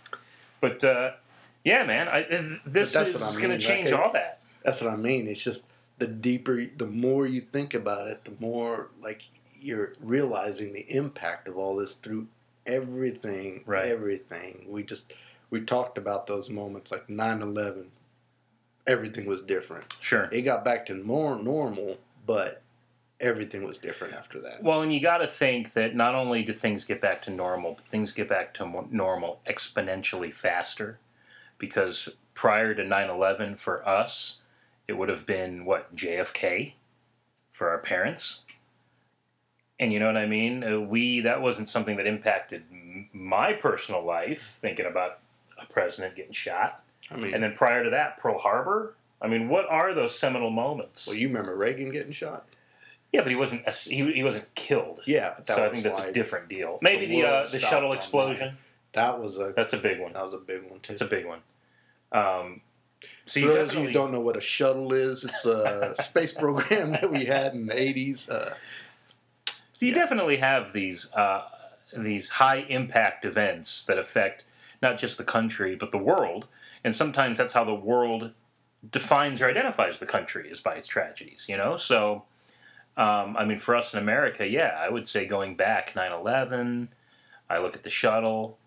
But uh, yeah, man, I, this is I going to change like, all that. That's what I mean. It's just the deeper, the more you think about it, the more like you're realizing the impact of all this through everything. Right. Everything. We just we talked about those moments like 9-11. Everything was different. Sure. It got back to more normal, but everything was different after that. Well, and you got to think that not only do things get back to normal, but things get back to normal exponentially faster. Because prior to 9 11, for us, it would have been what, JFK for our parents? And you know what I mean? Uh, we, that wasn't something that impacted my personal life, thinking about a president getting shot. I mean, And then prior to that, Pearl Harbor. I mean, what are those seminal moments? well, you remember Reagan getting shot? yeah, but he wasn't he, he wasn't killed Yeah, but that so I think that's like, a different deal. Maybe the the uh, the shuttle on explosion. That was a That's a big one. that was a big one too. That's a big one. Um, so For you those of you who don't know what a shuttle is, it's a space program that we had in the eighties. Uh, so you yeah. definitely have these uh, these high impact events that affect not just the country but the world, and sometimes that's how the world defines or identifies the country is by its tragedies. You know, so. Um, I mean, for us in America, yeah, I would say going back 9 11, I look at the shuttle,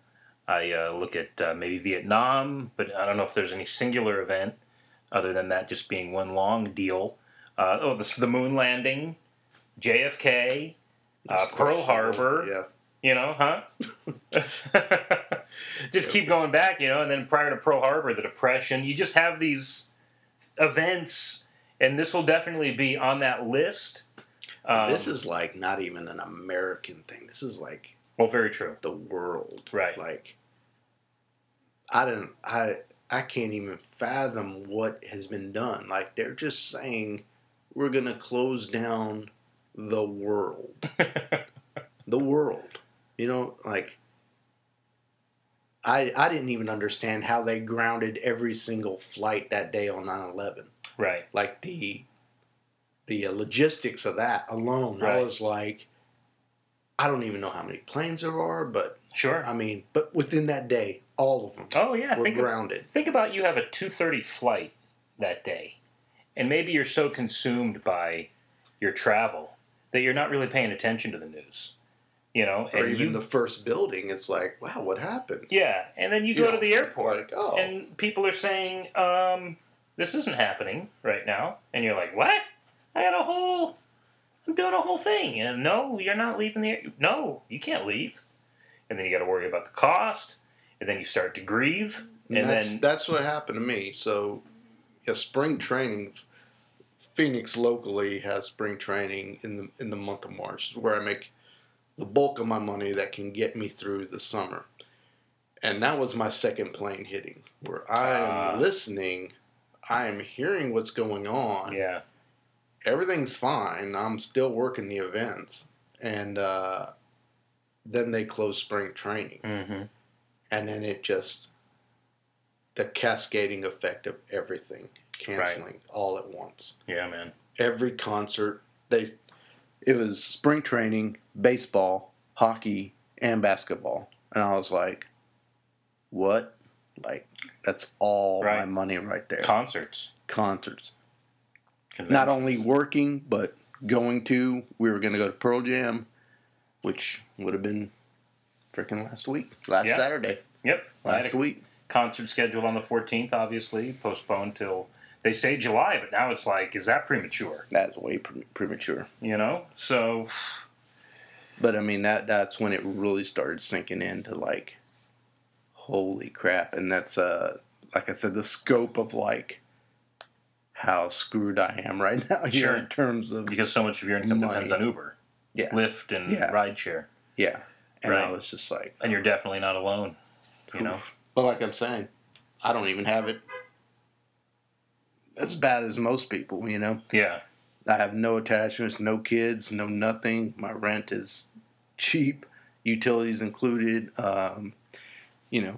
I uh, look at uh, maybe Vietnam, but I don't know if there's any singular event other than that just being one long deal. Uh, oh, the, the moon landing, JFK, uh, Pearl Harbor, Yeah, you know, huh? just keep going back, you know, and then prior to Pearl Harbor, the Depression, you just have these events, and this will definitely be on that list. Um, this is like not even an American thing. This is like well, very true. the world. Right. Like I don't I I can't even fathom what has been done. Like they're just saying we're gonna close down the world. the world. You know, like I I didn't even understand how they grounded every single flight that day on 9/11. right. Like the the uh, logistics of that alone, Right. I was like I don't even know how many planes there are, but Sure. I mean, but within that day, all of them Oh yeah. were Think grounded. think about you have a two thirty flight that day, and maybe you're so consumed by your travel that you're not really paying attention to the news. You know, or and even you the first building, it's like, wow, what happened? yeah, and then you, You go know, to the airport Like, oh, and people are saying, um, "This isn't happening right now," and you're like, "What? I got a whole, I'm doing a whole thing." And no, you're not leaving the. air- No, you can't leave. And then you got to worry about the cost, and then you start to grieve, and that's, then that's what happened to me. So, yeah, spring training. Phoenix locally has spring training in the in the month of March, where I make the bulk of my money that can get me through the summer. And that was my second plane hitting, where I am Ah. listening, I am hearing what's going on. yeah, everything's fine. I'm still working the events, and uh, then they closed spring training, Mm-hmm. and then it just the cascading effect of everything canceling all at once. Yeah, man. Every concert they it was spring training, baseball, hockey, and basketball, and I was like, "What? Like that's all my money right there." Concerts. Concerts. Not only working, but going to. We were going to go to Pearl Jam, which would have been freaking last week, last Yeah. Saturday, Yep. Last week. concert scheduled on the 14th, obviously, postponed till they say July, but now it's like, is that premature? That's way pre- premature. You know? So, But I mean that that's when it really started sinking into like, holy crap! And that's uh, like I said, the scope of like how screwed I am right now here Sure. in terms of because so much of your income Money. depends on Uber, yeah, Lyft, and Yeah. rideshare. yeah. And I was just like, And you're definitely not alone. You know? But like I'm saying, I don't even have it as bad as most people, you know. Yeah. I have no attachments, no kids, no nothing. My rent is cheap, utilities included. Um, you know,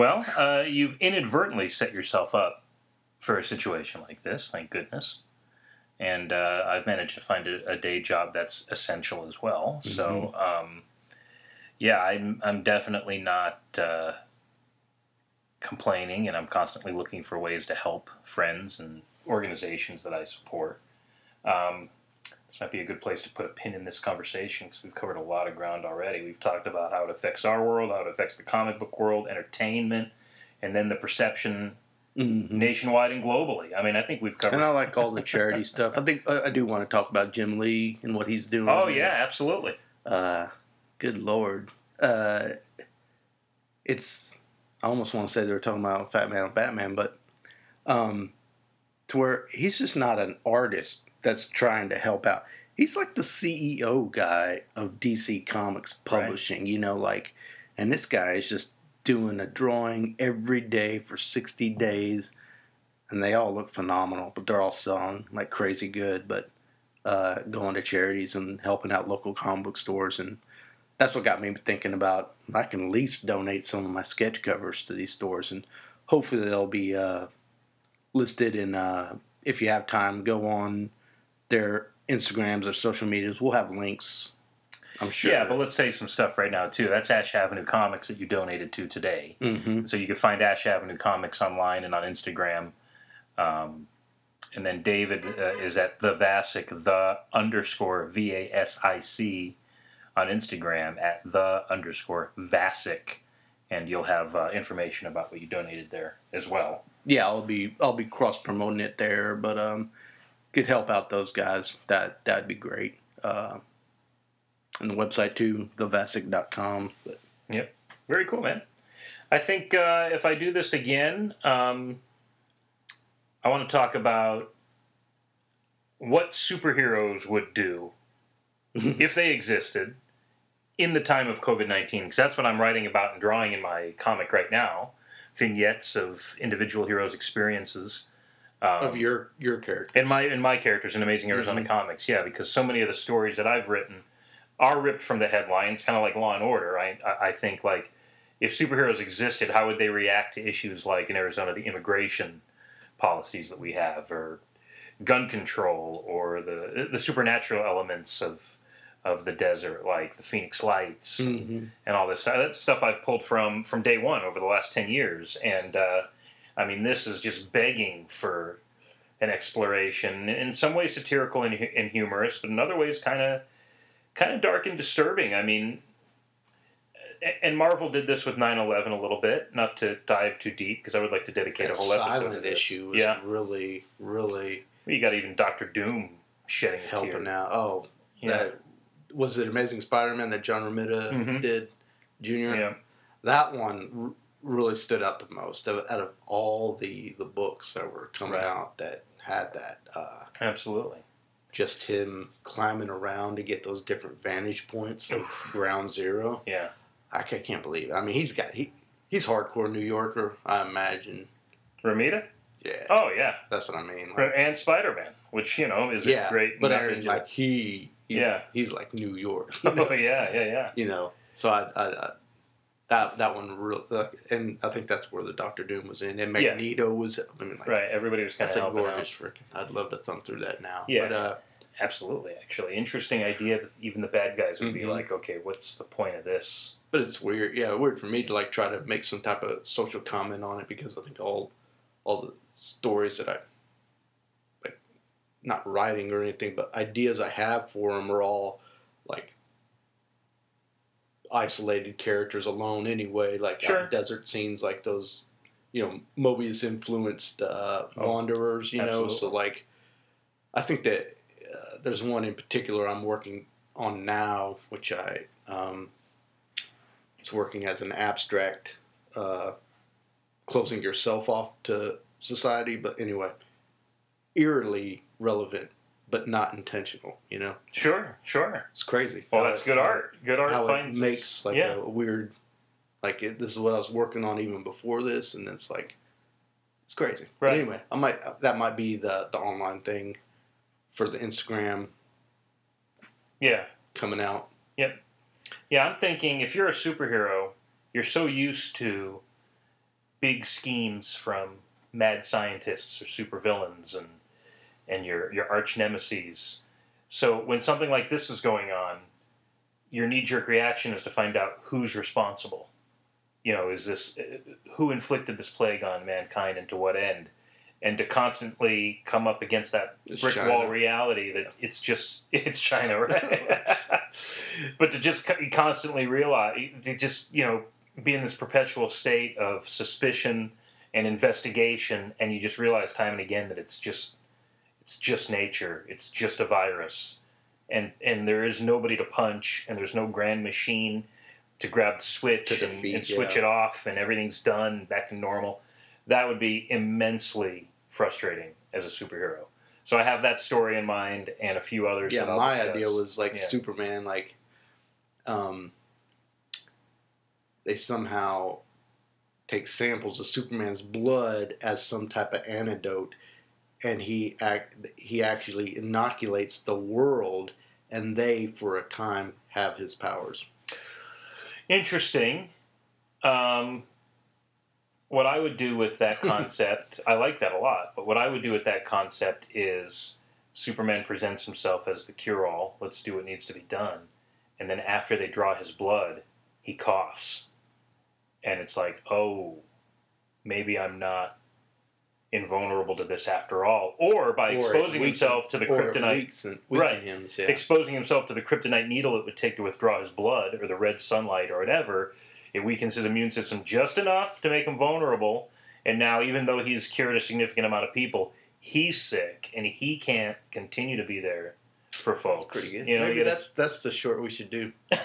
Well, uh, you've inadvertently set yourself up for a situation like this, thank goodness. And uh, I've managed to find a, a day job that's essential as well. So, um, yeah, I'm, I'm definitely not uh, complaining, and I'm constantly looking for ways to help friends and organizations that I support. Um, this might be a good place to put a pin in this conversation because we've covered a lot of ground already. We've talked about how it affects our world, how it affects the comic book world, entertainment, and then the perception nationwide and globally. I mean, I think we've covered. and I like all the charity stuff. I think I, I do want to talk about Jim Lee and what he's doing. oh yeah, absolutely. Uh, good lord. Uh, it's I almost want to say they were talking about Fat Man and Batman, but um, to where he's just not an artist that's trying to help out. He's like the CEO guy of DC Comics Publishing, you know, like, and this guy is just doing a drawing every day for 60 days, and they all look phenomenal, but they're all selling like crazy good, but uh, going to charities and helping out local comic book stores and that's what got me thinking about I can at least donate some of my sketch covers to these stores and hopefully they'll be uh, listed and uh, if you have time go on their Instagrams or social medias we'll have links I'm sure Yeah, but let's say some stuff right now too. That's Ash Avenue Comics that you donated to today. hmm So you could find Ash Avenue Comics online and on Instagram. Um, and then David uh, is at the Vasic, the underscore V A S I C on Instagram at the underscore Vasic. And you'll have uh, information about what you donated there as well. yeah I'll be I'll be cross promoting it there but um could help out those guys that that'd be great uh, and the website too thevasic.com but Yep. Very cool, man. I think uh, if I do this again, um, I want to talk about what superheroes would do if they existed in the time of COVID 19. Because that's what I'm writing about and drawing in my comic right now vignettes of individual heroes' experiences. Um, of your your character in my in my characters in Amazing Arizona Comics, yeah, because so many of the stories that I've written are ripped from the headlines, kind of like Law and Order. I I- I think like if superheroes existed, how would they react to issues like in Arizona the immigration policies that we have, or gun control, or the the supernatural elements of of the desert, like the Phoenix Lights mm-hmm. and all this stuff. That's stuff I've pulled from from day one over the last ten years, and uh, I mean, this is just begging for an exploration. In some ways, satirical and, and humorous, but in other ways, kind of kind of dark and disturbing. I mean. And Marvel did this with 9/11 a little bit. Not to dive too deep, because I would like to dedicate that a whole episode to silent this. issue was Yeah, really really you got even Doctor Doom shedding helping out. Oh, Yeah, that was it. Amazing Spider-Man that John Romita Mhm. did, Junior. yeah, That one really stood out the most out of, all the the books that were coming Right. out that had that. Uh, absolutely. just him climbing around to get those different vantage points of Ground Zero. Yeah, I can't believe. It. I mean, he's got he he's hardcore New Yorker. I imagine. Romita. Yeah, Oh yeah, that's what I mean. Like, and Spider Man, which you know is a yeah, great but I mean, like he He's, Yeah. he's like New York. You know? Oh yeah, yeah, yeah. you know. So I, I, I that that one real, and I think that's where the Doctor Doom was in, and Yeah. Magneto was. I mean, like, Right. Everybody was kind of helping gorgeous out. freaking. I'd love to thumb through that now. Yeah. But, uh, Absolutely, actually, interesting idea that even the bad guys would be Mhm. like, okay, what's the point of this? but it's weird. Yeah, weird for me to like try to make some type of social comment on it because I think all all the stories that I like, not writing or anything, but ideas I have for them are all isolated characters alone anyway. Like Sure. desert scenes, like those, you know, Moebius influenced uh, Oh, wanderers. You know, so like, I think that uh, there's one in particular I'm working on now, which I um, it's working as an abstract, uh, closing yourself off to society. But anyway, eerily relevant, but not intentional. You know, Sure, sure. it's crazy. Well, that's good art. Good art How finds it its- makes like yeah. a weird, like it, this is what I was working on even before this, and it's like it's crazy. But anyway, I might that might be the the online thing for the Instagram yeah. coming out. Yep. Yeah, I'm thinking if you're a superhero, you're so used to big schemes from mad scientists or supervillains and and your your arch nemesis. So when something like this is going on, your knee jerk reaction is to find out who's responsible. You know, is this uh, who inflicted this plague on mankind and to what end? And to constantly come up against that It's brick China. wall reality that it's just it's China, right? but to just constantly realize to just you know be in this perpetual state of suspicion and investigation, and you just realize time and again that it's just it's just nature, it's just a virus, and and there is nobody to punch, and there's no grand machine to grab the switch To and, and switch yeah. it off, and everything's done back to normal. That would be immensely frustrating as a superhero. So I have that story in mind, and a few others. yeah, my discuss. idea was like Yeah. Superman, like um, they somehow take samples of Superman's blood as some type of antidote, and he act he actually inoculates the world, and they for a time have his powers. Interesting. Um, what I would do with that concept, I like that a lot, but what I would do with that concept is Superman presents himself as the cure all. Let's do what needs to be done. And then after they draw his blood, he coughs. And it's like, oh, maybe I'm not invulnerable to this after all. Or by Or exposing himself to the kryptonite weaken- Right. him, yeah. exposing himself to the kryptonite needle it would take to withdraw his blood or the red sunlight or whatever, it weakens his immune system just enough to make him vulnerable. And now, even though he's cured a significant amount of people, he's sick and he can't continue to be there for folks. That's pretty good. You know, Maybe that's that's the short we should do.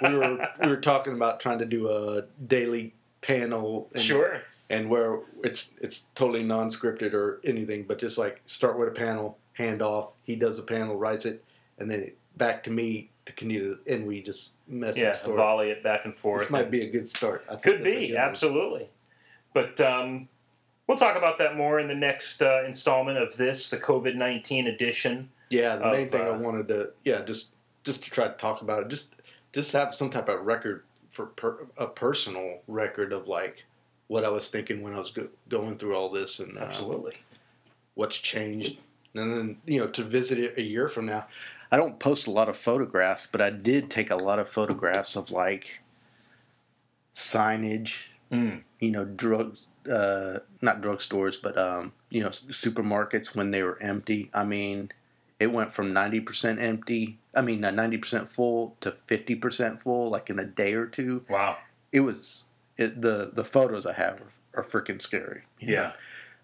We were we were talking about trying to do a daily panel. And, sure. And where it's it's totally non-scripted or anything, but just like start with a panel, hand off, he does a panel, writes it, and then it, back to me to continue, and we just mess Yeah, the volley it back and forth. This might be a good start. I Could be, absolutely. But um, we'll talk about that more in the next uh, installment of this, the COVID 19 edition. Yeah, the main of, thing I uh, wanted to, yeah, just just to try to talk about it, just just have some type of record for per, a personal record of like what I was thinking when I was go, going through all this and uh, Absolutely. what's changed, and then you know to visit it a year from now. I don't post a lot of photographs, but I did take a lot of photographs of like signage, Mm. you know, drugs, uh, not drugstores, but um, you know, supermarkets when they were empty. I mean, it went from ninety percent empty. I mean, ninety percent full to fifty percent full, like in a day or two. Wow. It was it, the the photos I have are, are freaking scary. Yeah.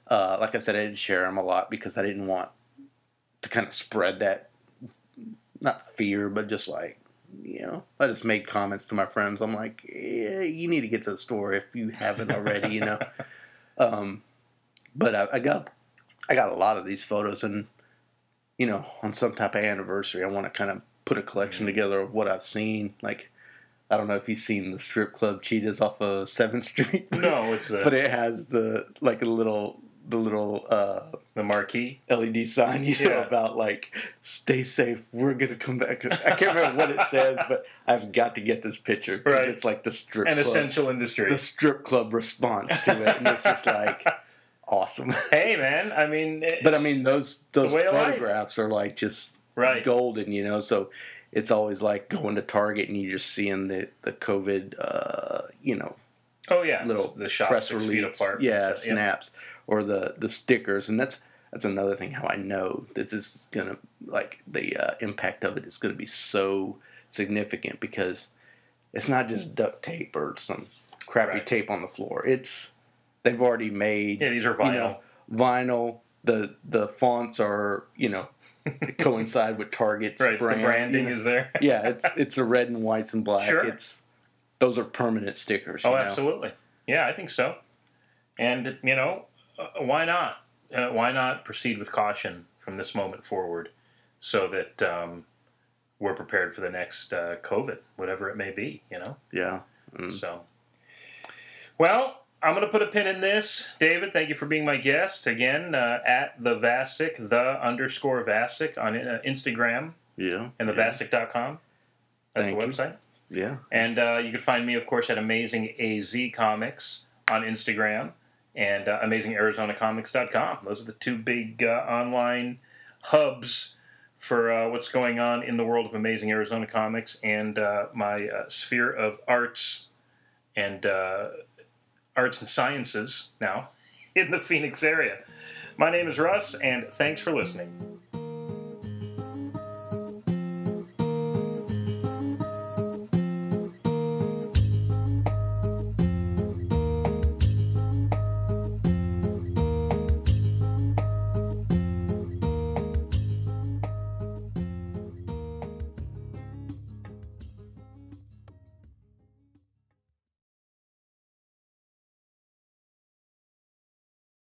Uh, like I said, I didn't share them a lot because I didn't want to kind of spread that, not fear, but just like, you know, I just made comments to my friends. I'm like, yeah, you need to get to the store if you haven't already, you know. Um, but I, I got, I got a lot of these photos, and you know, on some type of anniversary, I want to kind of put a collection together of what I've seen. Like, I don't know if you've seen the strip club cheetahs off of Seventh Street. No, it's a. but it has the like a little the little uh, The marquee. LED sign, you know, about like "Stay safe, we're gonna come back." I can't remember what it says, but I've got to get this picture Right. it's like the strip An club, essential industry. the strip club response to it, and it's just like awesome. hey, man. I mean, but I mean, those those way of life. photographs are like just right. golden, you know. So it's always like going to Target and you're just seeing the the COVID, uh, you know, Oh yeah, little the shop press six release, feet apart. yeah, each snaps or the the stickers, and that's that's another thing how I know this is gonna like the uh, impact of it is gonna be so significant because it's not just duct tape or some crappy Right. tape on the floor. It's they've already made Yeah, these are you vinyl. know, vinyl. The the fonts are you know coincide with Target's right, brand. the you branding know. is there. yeah, it's it's the red and whites and black. Sure. It's those are permanent stickers. you Oh, know? absolutely. Yeah, I think so. And you know, uh, why not? Uh, why not proceed with caution from this moment forward, so that um, we're prepared for the next uh, COVID, whatever it may be. You know. Yeah. Mm. So, well, I'm going to put a pin in this. David, thank you for being my guest again uh, at the Vasic, the underscore Vasic on uh, Instagram Yeah. and thevasic.com. That's Thank the you. website. Yeah. And uh, you can find me, of course, at Amazing AZ Comics on Instagram and uh, AmazingArizonaComics.com. Those are the two big uh, online hubs for uh, what's going on in the world of Amazing Arizona Comics and uh, my uh, sphere of arts and uh, arts and sciences now in the Phoenix area. My name is Russ, and thanks for listening.